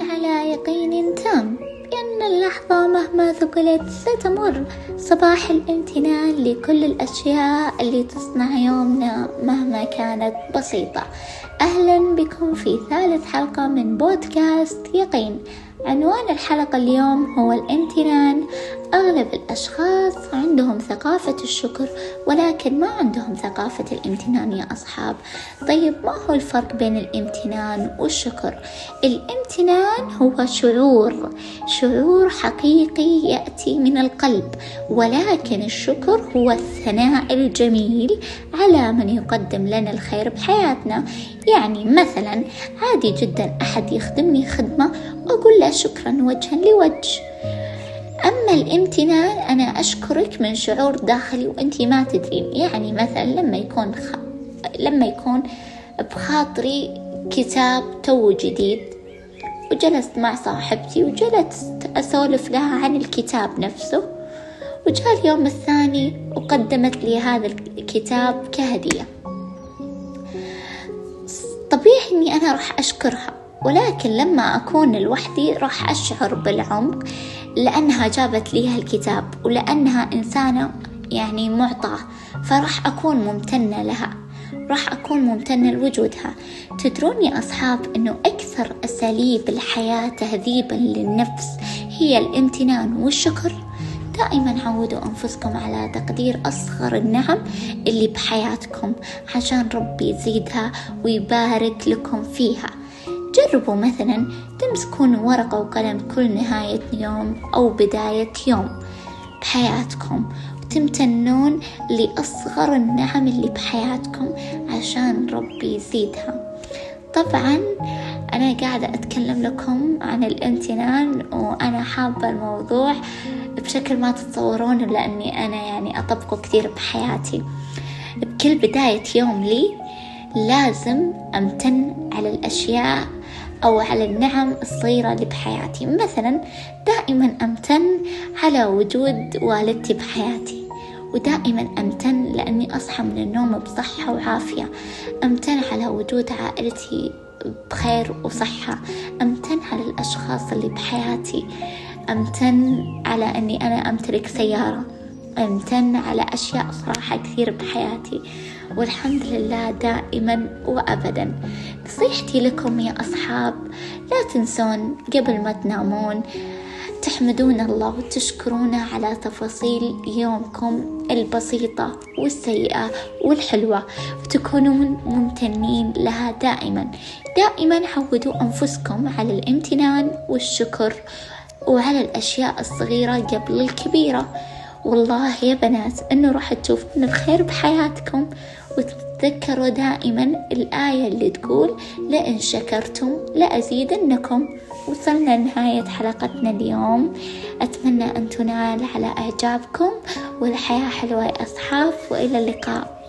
على يقين تام. بأن اللحظة مهما ثقلت ستمر. صباح الامتنان لكل الأشياء اللي تصنع يومنا مهما كانت بسيطة. أهلا بكم في ثالث حلقة من بودكاست يقين. عنوان الحلقة اليوم هو الامتنان. أغلب الأشخاص عندهم ثقافة الشكر ولكن ما عندهم ثقافة الامتنان يا أصحاب. طيب ما هو الفرق بين الامتنان والشكر؟ الامتنان هو شعور شعور حقيقي يأتي من القلب ولكن الشكر هو الثناء الجميل على من يقدم لنا الخير بحياتنا. يعني مثلا عادي جدا أحد يخدمني خدمة وأقول له شكرا وجها لوجه. أما الامتنان أنا أشكرك من شعور داخلي وأنتي ما تدرين يعني مثلا لما يكون خ... لما يكون بخاطري كتاب تو جديد وجلست مع صاحبتي وجلست أسولف لها عن الكتاب نفسه وجاء اليوم الثاني وقدمت لي هذا الكتاب كهدية. طبيعي إني أنا راح أشكرها. ولكن لما أكون لوحدي راح أشعر بالعمق لأنها جابت لي هالكتاب ولأنها إنسانة يعني معطاة فراح أكون ممتنة لها راح أكون ممتنة لوجودها. تدرون يا أصحاب أنه أكثر أساليب الحياة تهذيبا للنفس هي الامتنان والشكر. دائما عودوا أنفسكم على تقدير أصغر النعم اللي بحياتكم عشان ربي يزيدها ويبارك لكم فيها. جربوا مثلا تمسكون ورقة وقلم كل نهاية يوم أو بداية يوم بحياتكم وتمتنون لأصغر النعم اللي بحياتكم عشان ربي يزيدها. طبعا أنا قاعدة أتكلم لكم عن الامتنان وأنا حابة الموضوع بشكل ما تتصورون لأني أنا يعني أطبقه كثير بحياتي. بكل بداية يوم لي لازم أمتن على الأشياء أو على النعم الصغيرة اللي بحياتي مثلا دائما أمتن على وجود والدتي بحياتي. ودائما أمتن لأني أصحى من النوم بصحة وعافية. أمتن على وجود عائلتي بخير وصحة. أمتن على الأشخاص اللي بحياتي. أمتن على أني أنا أمتلك سيارة. أمتن على أشياء صراحة كثير بحياتي والحمد لله دائما وأبدا. نصيحتي لكم يا أصحاب لا تنسون قبل ما تنامون تحمدون الله وتشكرونه على تفاصيل يومكم البسيطة والسيئة والحلوة وتكونون ممتنين لها دائما. دائما عودوا أنفسكم على الامتنان والشكر وعلى الأشياء الصغيرة قبل الكبيرة. والله يا بنات إنه راح تشوفون الخير بحياتكم. وتتذكروا دائما الآية اللي تقول لئن شكرتم لأزيدنكم. وصلنا لنهاية حلقتنا اليوم. أتمنى أن تنال على إعجابكم والحياة حلوة يا أصحاب وإلى اللقاء.